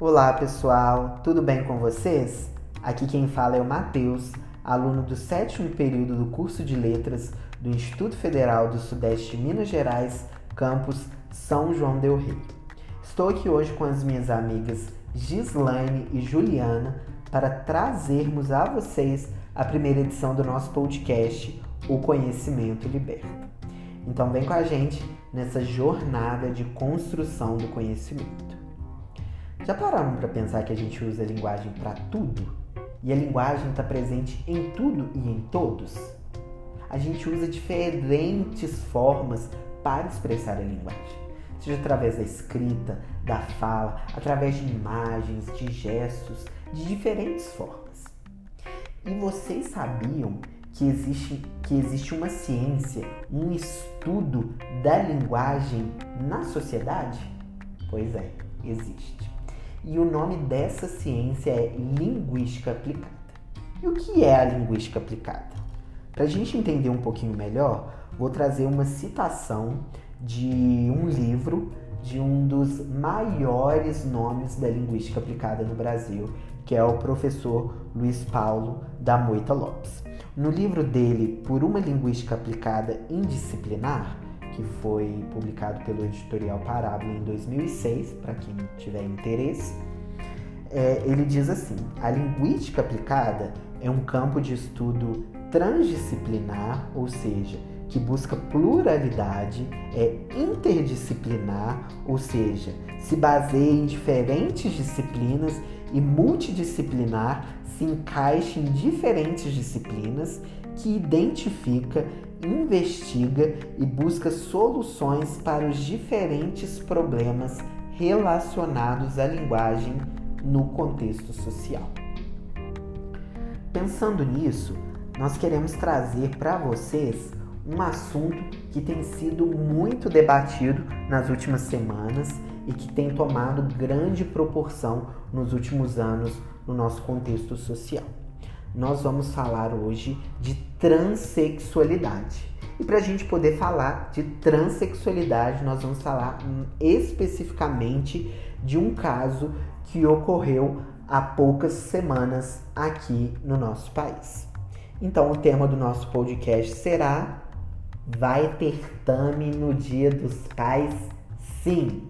Olá pessoal, tudo bem com vocês? Aqui quem fala é o Matheus, aluno do sétimo período do curso de Letras do Instituto Federal do Sudeste de Minas Gerais, campus São João Del Rei. Estou aqui hoje com as minhas amigas Gislaine e Juliana para trazermos a vocês a primeira edição do nosso podcast, O Conhecimento Liberta. Então vem com a gente nessa jornada de construção do conhecimento. Já pararam para pensar que a gente usa a linguagem para tudo? E a linguagem está presente em tudo e em todos? A gente usa diferentes formas para expressar a linguagem, seja através da escrita, da fala, através de imagens, de gestos, de diferentes formas. E vocês sabiam que existe, que existe uma ciência, um estudo da linguagem na sociedade? Pois é, existe e o nome dessa ciência é linguística aplicada. E o que é a linguística aplicada? Para a gente entender um pouquinho melhor, vou trazer uma citação de um livro de um dos maiores nomes da linguística aplicada no Brasil, que é o professor Luiz Paulo da Moita Lopes. No livro dele, Por uma Linguística Aplicada Indisciplinar, que foi publicado pelo editorial Parábola em 2006, para quem tiver interesse. É, ele diz assim: a linguística aplicada é um campo de estudo transdisciplinar, ou seja, que busca pluralidade, é interdisciplinar, ou seja, se baseia em diferentes disciplinas e multidisciplinar se encaixa em diferentes disciplinas que identifica investiga e busca soluções para os diferentes problemas relacionados à linguagem no contexto social. Pensando nisso, nós queremos trazer para vocês um assunto que tem sido muito debatido nas últimas semanas e que tem tomado grande proporção nos últimos anos no nosso contexto social nós vamos falar hoje de transexualidade. E para a gente poder falar de transexualidade, nós vamos falar especificamente de um caso que ocorreu há poucas semanas aqui no nosso país. Então, o tema do nosso podcast será: Vai ter tame no Dia dos Pais? Sim!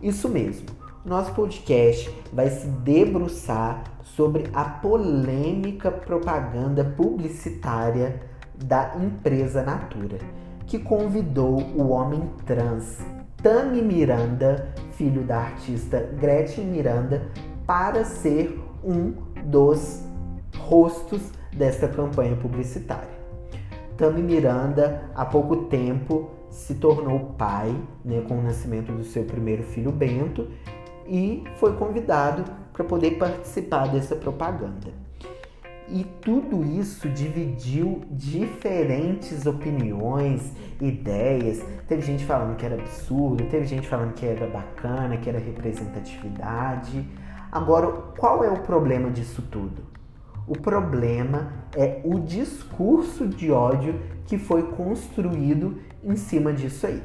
Isso mesmo. Nosso podcast vai se debruçar sobre a polêmica propaganda publicitária da empresa Natura, que convidou o homem trans Tami Miranda, filho da artista Gretchen Miranda, para ser um dos rostos desta campanha publicitária. Tami Miranda, há pouco tempo, se tornou pai, né, com o nascimento do seu primeiro filho Bento, e foi convidado para poder participar dessa propaganda. E tudo isso dividiu diferentes opiniões, ideias. Teve gente falando que era absurdo, teve gente falando que era bacana, que era representatividade. Agora, qual é o problema disso tudo? O problema é o discurso de ódio que foi construído em cima disso aí.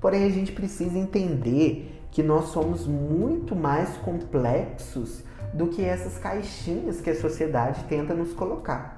Porém, a gente precisa entender que nós somos muito mais complexos do que essas caixinhas que a sociedade tenta nos colocar.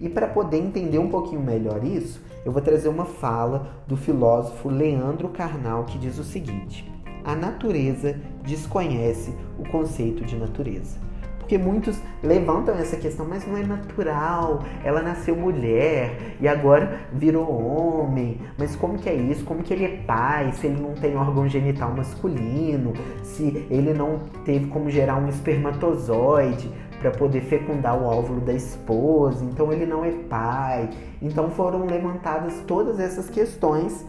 E para poder entender um pouquinho melhor isso, eu vou trazer uma fala do filósofo Leandro Carnal que diz o seguinte: A natureza desconhece o conceito de natureza. Porque muitos levantam essa questão, mas não é natural. Ela nasceu mulher e agora virou homem. Mas como que é isso? Como que ele é pai se ele não tem órgão genital masculino? Se ele não teve como gerar um espermatozoide para poder fecundar o óvulo da esposa? Então ele não é pai. Então foram levantadas todas essas questões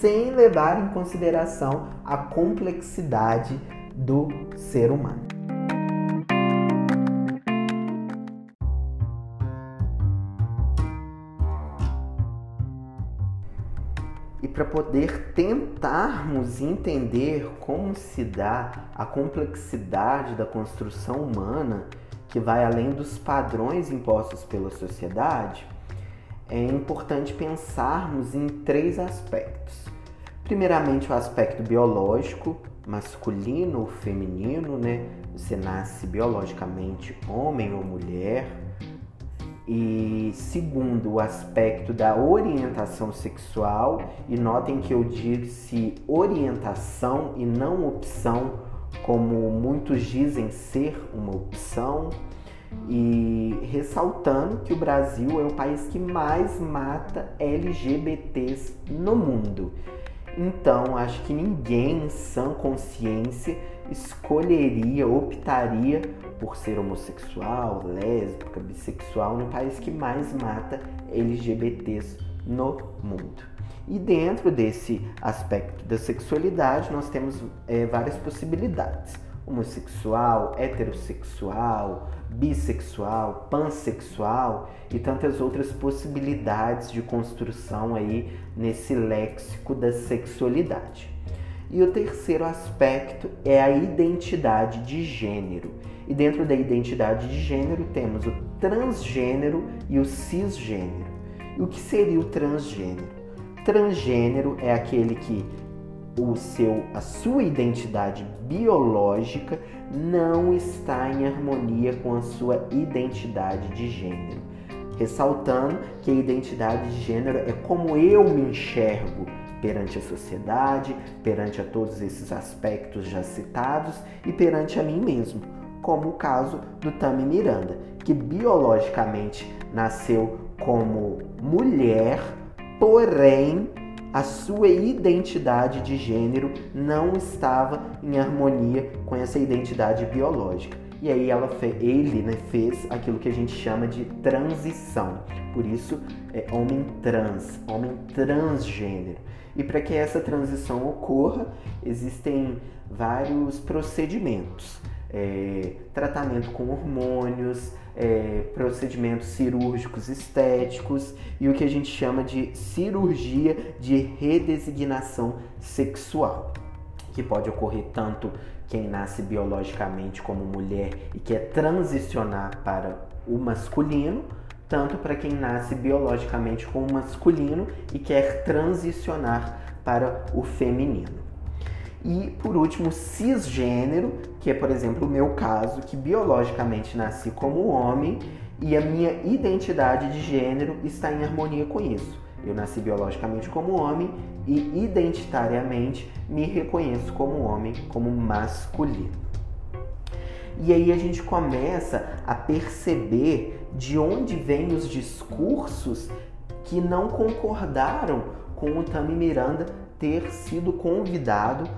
sem levar em consideração a complexidade do ser humano. Para poder tentarmos entender como se dá a complexidade da construção humana, que vai além dos padrões impostos pela sociedade, é importante pensarmos em três aspectos. Primeiramente, o aspecto biológico, masculino ou feminino, né? Você nasce biologicamente homem ou mulher. E segundo, o aspecto da orientação sexual, e notem que eu disse orientação e não opção, como muitos dizem ser uma opção, e ressaltando que o Brasil é o país que mais mata LGBTs no mundo. Então, acho que ninguém em sã consciência escolheria, optaria por ser homossexual, lésbica, bissexual no país que mais mata LGBTs no mundo. E dentro desse aspecto da sexualidade, nós temos é, várias possibilidades: homossexual, heterossexual, bissexual, pansexual e tantas outras possibilidades de construção aí nesse léxico da sexualidade. E o terceiro aspecto é a identidade de gênero. E dentro da identidade de gênero temos o transgênero e o cisgênero. E o que seria o transgênero? Transgênero é aquele que o seu, a sua identidade biológica não está em harmonia com a sua identidade de gênero. Ressaltando que a identidade de gênero é como eu me enxergo perante a sociedade, perante a todos esses aspectos já citados e perante a mim mesmo, como o caso do Tami Miranda, que biologicamente nasceu como mulher, porém a sua identidade de gênero não estava em harmonia com essa identidade biológica. E aí ela ele né, fez aquilo que a gente chama de transição. Por isso é homem trans, homem transgênero. E para que essa transição ocorra, existem vários procedimentos. É, tratamento com hormônios, é, procedimentos cirúrgicos estéticos e o que a gente chama de cirurgia de redesignação sexual, que pode ocorrer tanto quem nasce biologicamente como mulher e quer transicionar para o masculino, tanto para quem nasce biologicamente como masculino e quer transicionar para o feminino. E por último, cisgênero, que é, por exemplo, o meu caso, que biologicamente nasci como homem e a minha identidade de gênero está em harmonia com isso. Eu nasci biologicamente como homem e identitariamente me reconheço como homem, como masculino. E aí a gente começa a perceber de onde vêm os discursos que não concordaram com o Tami Miranda ter sido convidado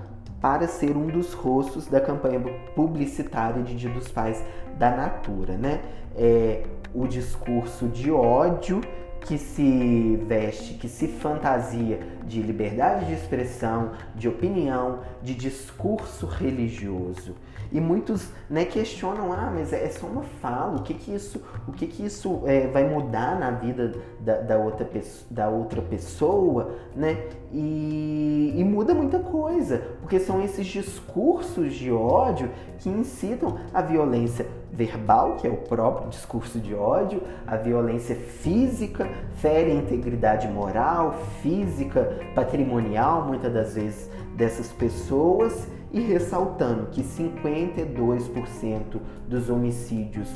para ser um dos rostos da campanha publicitária de Dia dos Pais da Natura, né? É o discurso de ódio que se veste, que se fantasia de liberdade de expressão, de opinião, de discurso religioso. E muitos né, questionam, ah, mas é só uma fala, o que que isso, o que que isso é, vai mudar na vida da, da, outra, da outra pessoa, né? E, e muda muita coisa, porque são esses discursos de ódio que incitam a violência verbal, que é o próprio discurso de ódio, a violência física, fere a integridade moral, física, patrimonial, muitas das vezes dessas pessoas e ressaltando que 52% dos homicídios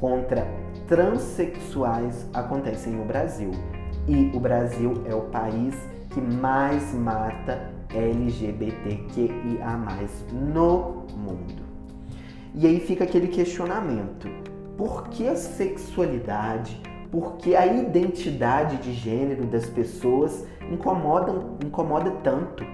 contra transexuais acontecem no Brasil. E o Brasil é o país que mais mata LGBTQIA no mundo. E aí fica aquele questionamento: por que a sexualidade, por que a identidade de gênero das pessoas incomodam, incomoda tanto?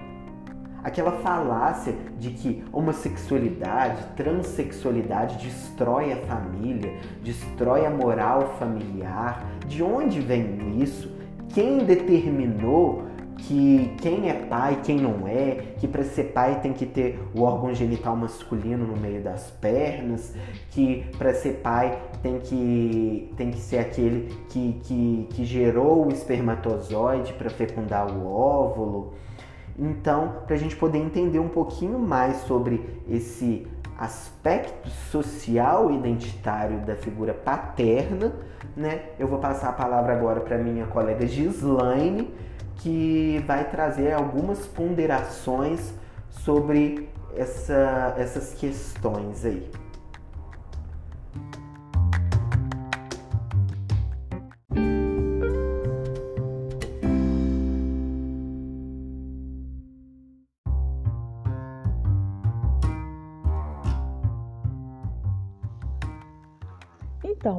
Aquela falácia de que homossexualidade, transexualidade destrói a família, destrói a moral familiar. De onde vem isso? Quem determinou que quem é pai, quem não é, que para ser pai tem que ter o órgão genital masculino no meio das pernas, que para ser pai tem que, tem que ser aquele que, que, que gerou o espermatozoide para fecundar o óvulo. Então, para a gente poder entender um pouquinho mais sobre esse aspecto social identitário da figura paterna, né? Eu vou passar a palavra agora para minha colega Gislaine, que vai trazer algumas ponderações sobre essa, essas questões aí.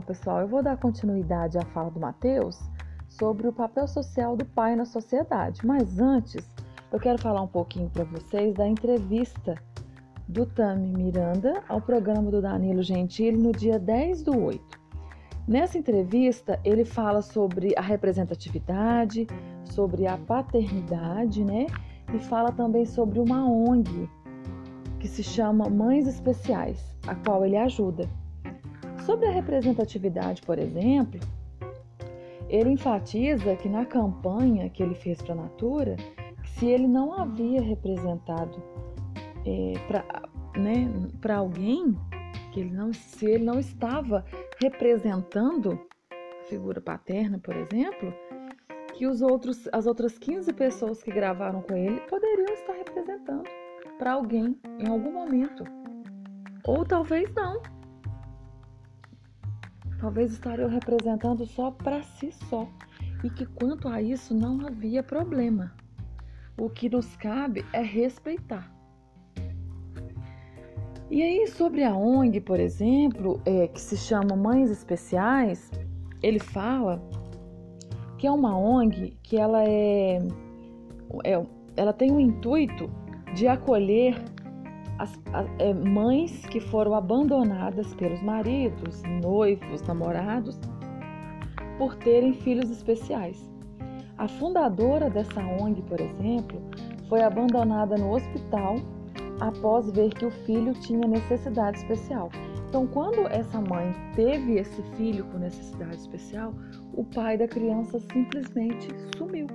Pessoal, eu vou dar continuidade à fala do Mateus sobre o papel social do pai na sociedade. Mas antes, eu quero falar um pouquinho para vocês da entrevista do Tami Miranda ao programa do Danilo Gentili no dia 10 do 8. Nessa entrevista, ele fala sobre a representatividade, sobre a paternidade, né? E fala também sobre uma ONG que se chama Mães Especiais, a qual ele ajuda. Sobre a representatividade, por exemplo, ele enfatiza que na campanha que ele fez para a Natura, se ele não havia representado é, para né, alguém, que ele não, se ele não estava representando a figura paterna, por exemplo, que os outros, as outras 15 pessoas que gravaram com ele poderiam estar representando para alguém em algum momento. Ou talvez não talvez estariam representando só para si só e que quanto a isso não havia problema. O que nos cabe é respeitar. E aí, sobre a ONG, por exemplo, é, que se chama Mães Especiais, ele fala que é uma ONG que ela é, é ela tem o intuito de acolher as, as é, mães que foram abandonadas pelos maridos, noivos, namorados, por terem filhos especiais. A fundadora dessa ONG, por exemplo, foi abandonada no hospital após ver que o filho tinha necessidade especial. Então, quando essa mãe teve esse filho com necessidade especial, o pai da criança simplesmente sumiu.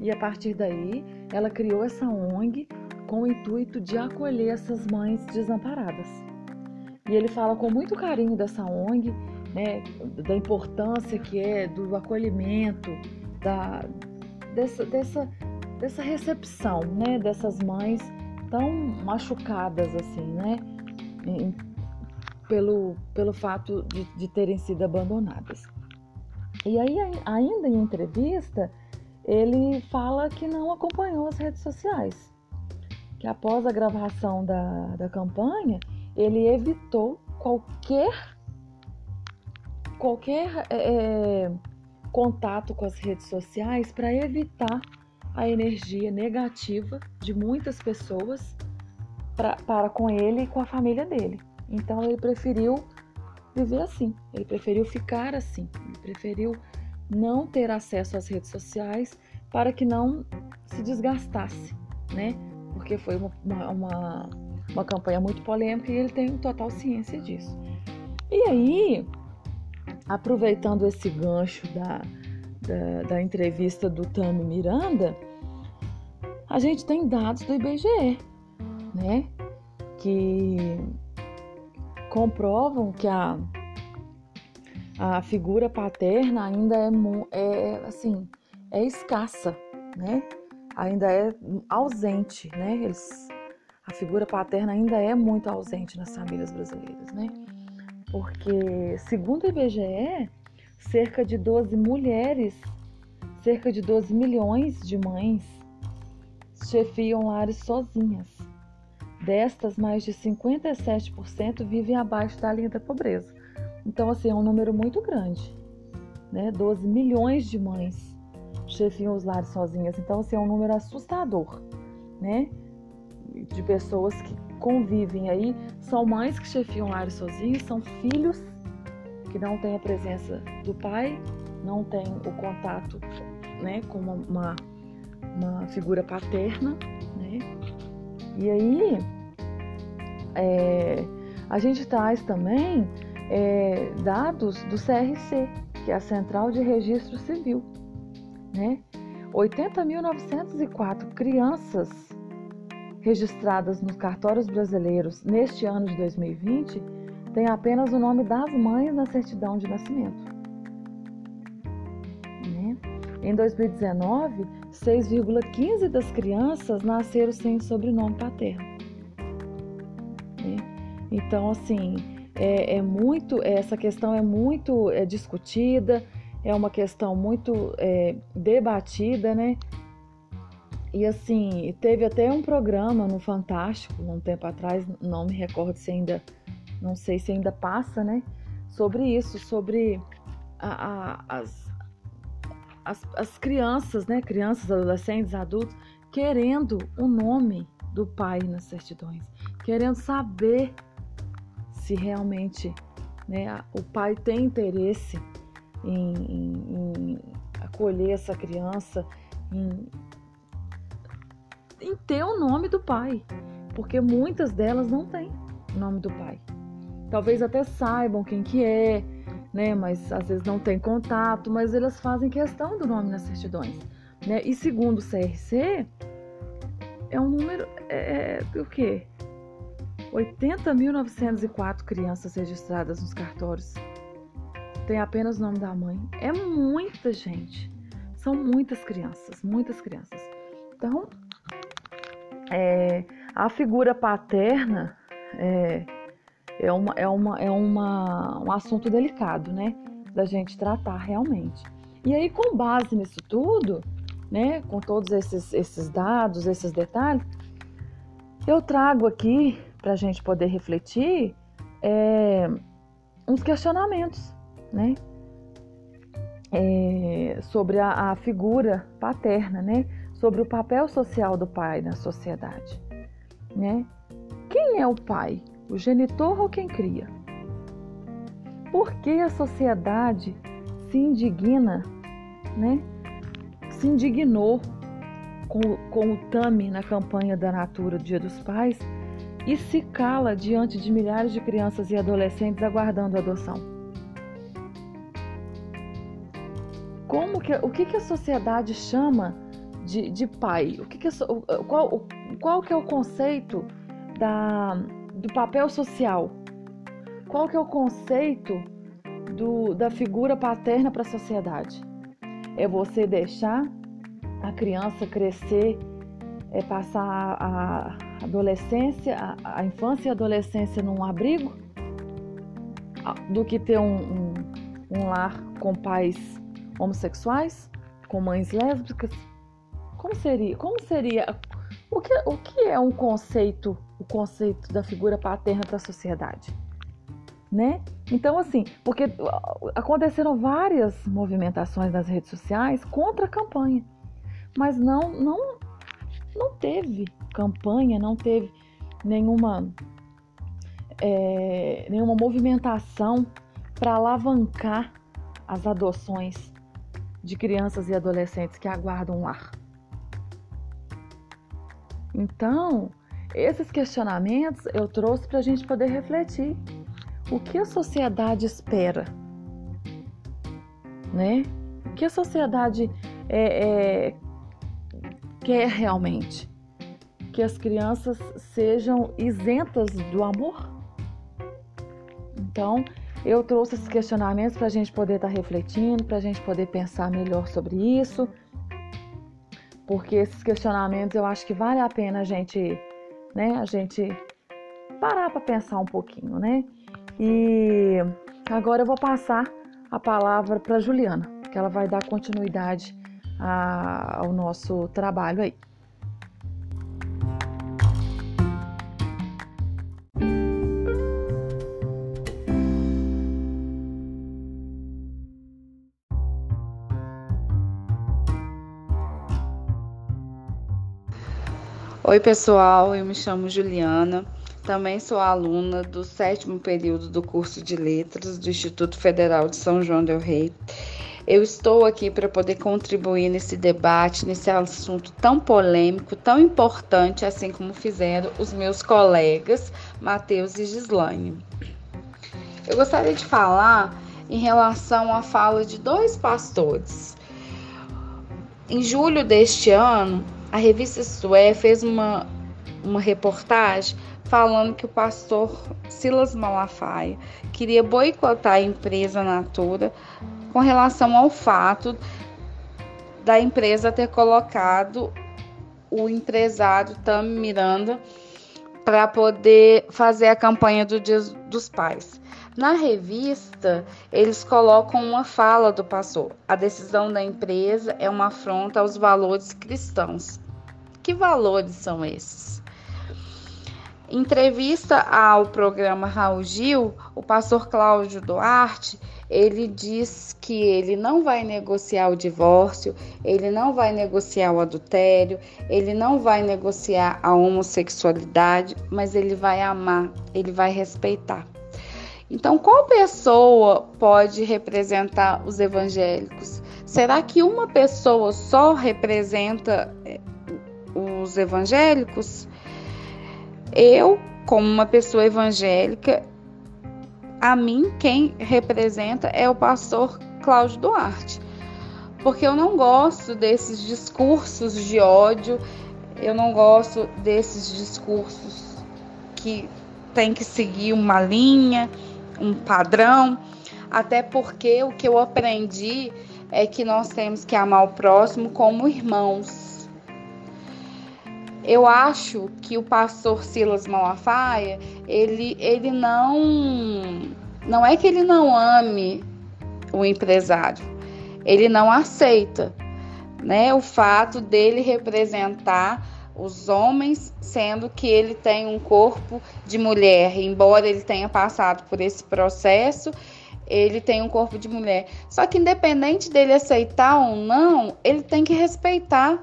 E a partir daí, ela criou essa ONG com o intuito de acolher essas mães desamparadas. E ele fala com muito carinho dessa ONG, né, da importância que é do acolhimento, da, dessa, dessa, dessa recepção né, dessas mães tão machucadas assim, né, em, pelo, pelo fato de, de terem sido abandonadas. E aí, ainda em entrevista, ele fala que não acompanhou as redes sociais que após a gravação da, da campanha, ele evitou qualquer qualquer é, é contato com as redes sociais para evitar a energia negativa de muitas pessoas pra, para com ele e com a família dele. Então ele preferiu viver assim, ele preferiu ficar assim, ele preferiu não ter acesso às redes sociais para que não se desgastasse, né? Porque foi uma, uma, uma campanha muito polêmica e ele tem total ciência disso. E aí, aproveitando esse gancho da, da, da entrevista do Tami Miranda, a gente tem dados do IBGE, né? Que comprovam que a, a figura paterna ainda é, é assim, é escassa, né? Ainda é ausente, né? Eles, a figura paterna ainda é muito ausente nas famílias brasileiras, né? Porque, segundo o IBGE, cerca de 12 mulheres, cerca de 12 milhões de mães chefiam lares sozinhas. Destas, mais de 57% vivem abaixo da linha da pobreza. Então, assim, é um número muito grande, né? 12 milhões de mães chefiam os lares sozinhas. Então, assim, é um número assustador, né? De pessoas que convivem aí. São mães que chefiam lares sozinhos, são filhos que não têm a presença do pai, não têm o contato, né, com uma, uma figura paterna, né? E aí, é, a gente traz também é, dados do CRC, que é a Central de Registro Civil né? 80.904 crianças registradas nos cartórios brasileiros neste ano de 2020 têm apenas o nome das mães na certidão de nascimento. Né? Em 2019, 6,15 das crianças nasceram sem sobrenome paterno. Né? Então, assim, é, é, muito essa questão é muito é, discutida, é uma questão muito é, debatida, né? E assim, teve até um programa no Fantástico, um tempo atrás, não me recordo se ainda, não sei se ainda passa, né? Sobre isso, sobre a, a, as, as, as crianças, né? Crianças, adolescentes, adultos, querendo o nome do pai nas certidões, querendo saber se realmente né, o pai tem interesse em, em, em acolher essa criança, em, em ter o nome do pai, porque muitas delas não têm o nome do pai. Talvez até saibam quem que é, né? Mas às vezes não tem contato, mas elas fazem questão do nome nas certidões, né? E segundo o CRC, é um número é, é o quê? 80.904 crianças registradas nos cartórios tem apenas o nome da mãe. É muita gente. São muitas crianças, muitas crianças. Então, é, a figura paterna é, é, uma, é, uma, é uma, um assunto delicado, né? Da gente tratar realmente. E aí, com base nisso tudo, né? Com todos esses, esses dados, esses detalhes, eu trago aqui para a gente poder refletir é, uns questionamentos, né? É, sobre a, a, figura paterna, né? Sobre o papel social do pai na sociedade, né? Quem é o pai? O genitor ou quem cria? Por que a sociedade se indigna, né? Se indignou com, com o Tami na campanha da Natura do Dia dos Pais e se cala diante de milhares de crianças e adolescentes aguardando adoção? Como que, o que, que a sociedade chama de, de pai? O que, que qual, qual que é o conceito da, do papel social? Qual que é o conceito do, da figura paterna para a sociedade? É você deixar a criança crescer, é passar a adolescência, a, a infância e a adolescência num abrigo, do que ter um, um, um lar com pais homossexuais, com mães lésbicas? Como seria? Como seria? O que, o que é um conceito, o conceito da figura paterna para a sociedade? Né? Então, assim, porque aconteceram várias movimentações nas redes sociais contra a campanha, mas não, não, não teve campanha, não teve nenhuma, é, nenhuma movimentação para alavancar as adoções de crianças e adolescentes que aguardam um lar. Então, esses questionamentos eu trouxe para a gente poder refletir. O que a sociedade espera? Né? O que a sociedade é, é, quer realmente? Que as crianças sejam isentas do amor? Então, eu trouxe esses questionamentos para a gente poder estar tá refletindo, para a gente poder pensar melhor sobre isso, porque esses questionamentos eu acho que vale a pena a gente, né, a gente parar para pensar um pouquinho, né? E agora eu vou passar a palavra para Juliana, que ela vai dar continuidade a, ao nosso trabalho aí. Oi, pessoal, eu me chamo Juliana, também sou aluna do sétimo período do curso de Letras do Instituto Federal de São João Del Rei. Eu estou aqui para poder contribuir nesse debate, nesse assunto tão polêmico, tão importante, assim como fizeram os meus colegas Matheus e Gislaine. Eu gostaria de falar em relação à fala de dois pastores. Em julho deste ano, a revista Sué fez uma, uma reportagem falando que o pastor Silas Malafaia queria boicotar a empresa Natura com relação ao fato da empresa ter colocado o empresário Tami Miranda para poder fazer a campanha do Dia dos Pais. Na revista, eles colocam uma fala do pastor. A decisão da empresa é uma afronta aos valores cristãos. Que valores são esses? Em entrevista ao programa Raul Gil, o pastor Cláudio Duarte, ele diz que ele não vai negociar o divórcio, ele não vai negociar o adultério, ele não vai negociar a homossexualidade, mas ele vai amar, ele vai respeitar. Então, qual pessoa pode representar os evangélicos? Será que uma pessoa só representa eh, os evangélicos? Eu, como uma pessoa evangélica, a mim quem representa é o pastor Cláudio Duarte. Porque eu não gosto desses discursos de ódio, eu não gosto desses discursos que tem que seguir uma linha, um padrão, até porque o que eu aprendi é que nós temos que amar o próximo como irmãos. Eu acho que o pastor Silas Malafaia, ele, ele não. Não é que ele não ame o empresário, ele não aceita né, o fato dele representar os homens, sendo que ele tem um corpo de mulher, embora ele tenha passado por esse processo, ele tem um corpo de mulher. Só que independente dele aceitar ou não, ele tem que respeitar.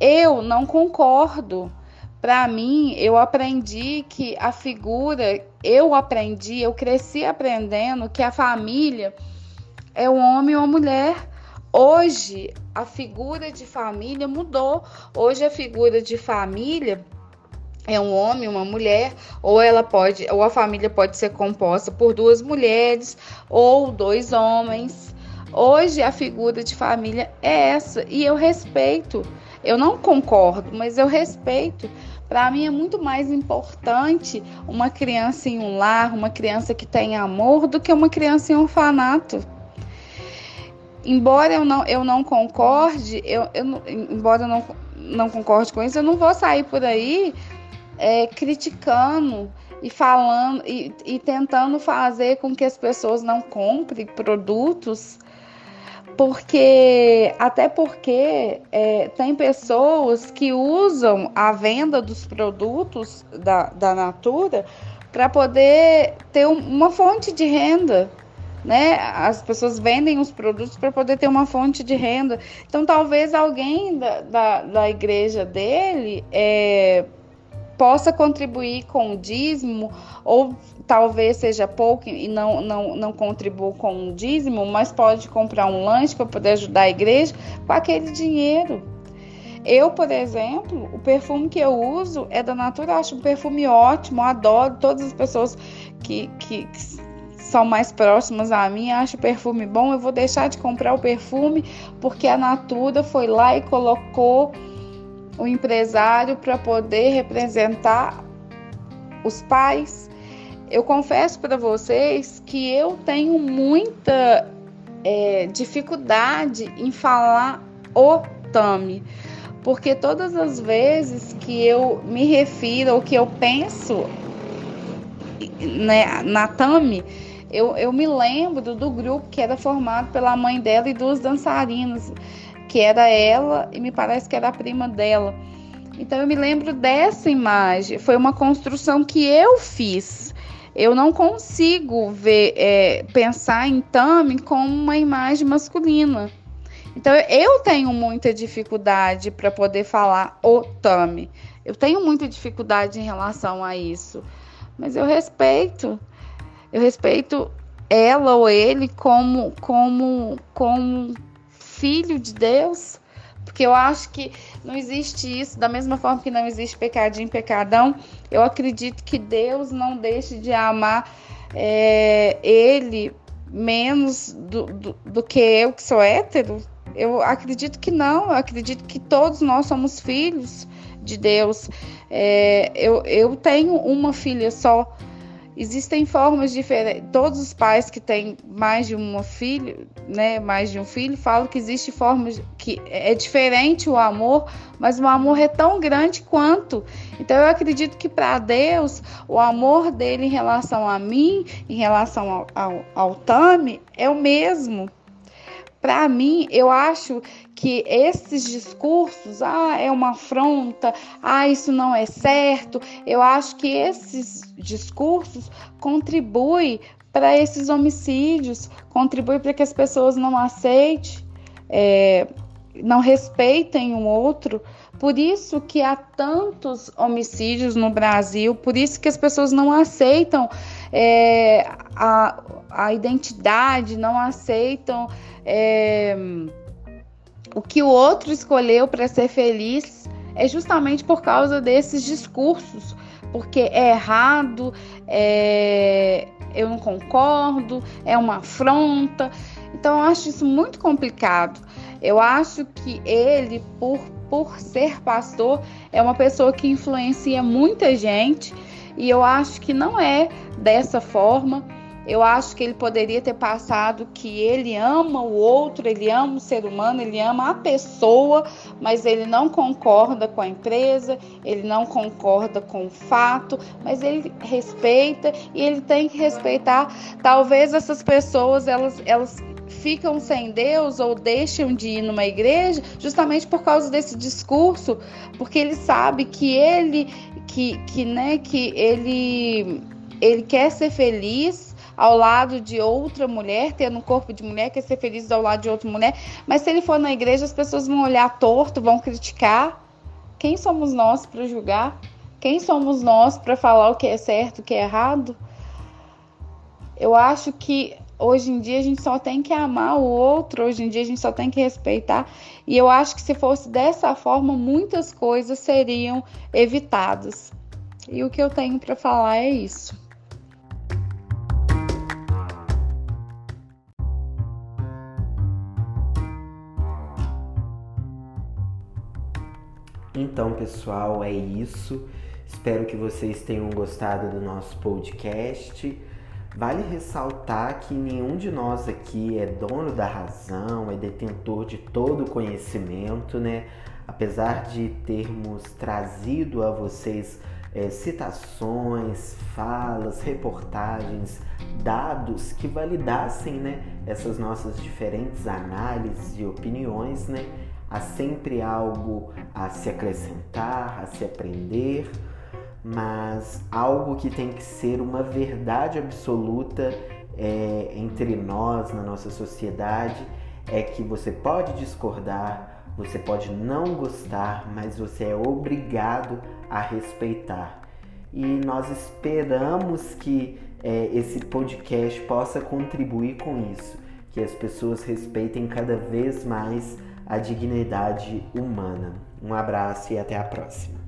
Eu não concordo. Para mim, eu aprendi que a figura, eu aprendi, eu cresci aprendendo que a família é o homem ou a mulher. Hoje, a figura de família mudou. Hoje, a figura de família é um homem, uma mulher, ou ela pode, ou a família pode ser composta por duas mulheres ou dois homens. Hoje a figura de família é essa e eu respeito. Eu não concordo, mas eu respeito. Para mim é muito mais importante uma criança em um lar, uma criança que tem amor, do que uma criança em um orfanato embora eu não, eu não concorde, eu, eu, embora eu não, não concorde com isso, eu não vou sair por aí é, criticando e falando e, e tentando fazer com que as pessoas não comprem produtos porque até porque é, tem pessoas que usam a venda dos produtos da, da Natura para poder ter uma fonte de renda né? As pessoas vendem os produtos para poder ter uma fonte de renda. Então, talvez alguém da, da, da igreja dele é, possa contribuir com o dízimo, ou talvez seja pouco e não, não, não contribua com o dízimo, mas pode comprar um lanche para poder ajudar a igreja com aquele dinheiro. Eu, por exemplo, o perfume que eu uso é da Natura, acho um perfume ótimo, adoro. Todas as pessoas que, que, que são mais próximas a mim, acho o perfume bom, eu vou deixar de comprar o perfume porque a Natura foi lá e colocou o empresário para poder representar os pais. Eu confesso para vocês que eu tenho muita é, dificuldade em falar o Tami, porque todas as vezes que eu me refiro ou que eu penso né, na Tami, eu, eu me lembro do grupo que era formado pela mãe dela e duas dançarinas, que era ela e me parece que era a prima dela. Então eu me lembro dessa imagem. Foi uma construção que eu fiz. Eu não consigo ver, é, pensar em Tami como uma imagem masculina. Então eu tenho muita dificuldade para poder falar o Tami. Eu tenho muita dificuldade em relação a isso. Mas eu respeito. Eu respeito ela ou ele como como como filho de Deus, porque eu acho que não existe isso, da mesma forma que não existe pecadinho, pecadão, eu acredito que Deus não deixe de amar é, ele menos do, do, do, que eu, que sou hétero. Eu acredito que não, eu acredito que todos nós somos filhos de Deus. É, eu, eu tenho uma filha só, Existem formas diferentes. Todos os pais que têm mais de uma filha, né, mais de um filho, falam que existe formas que é diferente o amor, mas o amor é tão grande quanto. Então eu acredito que para Deus o amor dele em relação a mim, em relação ao, ao, ao Tami, é o mesmo. Para mim, eu acho que esses discursos, ah, é uma afronta, ah, isso não é certo, eu acho que esses discursos contribuem para esses homicídios, contribuem para que as pessoas não aceitem, é, não respeitem um outro. Por isso que há tantos homicídios no Brasil, por isso que as pessoas não aceitam é, a, a identidade, não aceitam é, o que o outro escolheu para ser feliz é justamente por causa desses discursos, porque é errado, é, eu não concordo, é uma afronta. Então eu acho isso muito complicado. Eu acho que ele, por, por ser pastor, é uma pessoa que influencia muita gente e eu acho que não é dessa forma. Eu acho que ele poderia ter passado que ele ama o outro, ele ama o ser humano, ele ama a pessoa, mas ele não concorda com a empresa, ele não concorda com o fato, mas ele respeita e ele tem que respeitar. Talvez essas pessoas elas, elas ficam sem Deus ou deixam de ir numa igreja justamente por causa desse discurso, porque ele sabe que ele que, que né, que ele ele quer ser feliz ao lado de outra mulher, tendo um corpo de mulher, quer ser feliz ao lado de outra mulher, mas se ele for na igreja, as pessoas vão olhar torto, vão criticar. Quem somos nós para julgar? Quem somos nós para falar o que é certo, o que é errado? Eu acho que hoje em dia a gente só tem que amar o outro, hoje em dia a gente só tem que respeitar. E eu acho que se fosse dessa forma, muitas coisas seriam evitadas. E o que eu tenho para falar é isso. Então, pessoal, é isso. Espero que vocês tenham gostado do nosso podcast. Vale ressaltar que nenhum de nós aqui é dono da razão, é detentor de todo o conhecimento, né? Apesar de termos trazido a vocês é, citações, falas, reportagens, dados que validassem né, essas nossas diferentes análises e opiniões, né? Há sempre algo a se acrescentar, a se aprender, mas algo que tem que ser uma verdade absoluta é, entre nós, na nossa sociedade, é que você pode discordar, você pode não gostar, mas você é obrigado a respeitar. E nós esperamos que é, esse podcast possa contribuir com isso, que as pessoas respeitem cada vez mais a dignidade humana. Um abraço e até a próxima.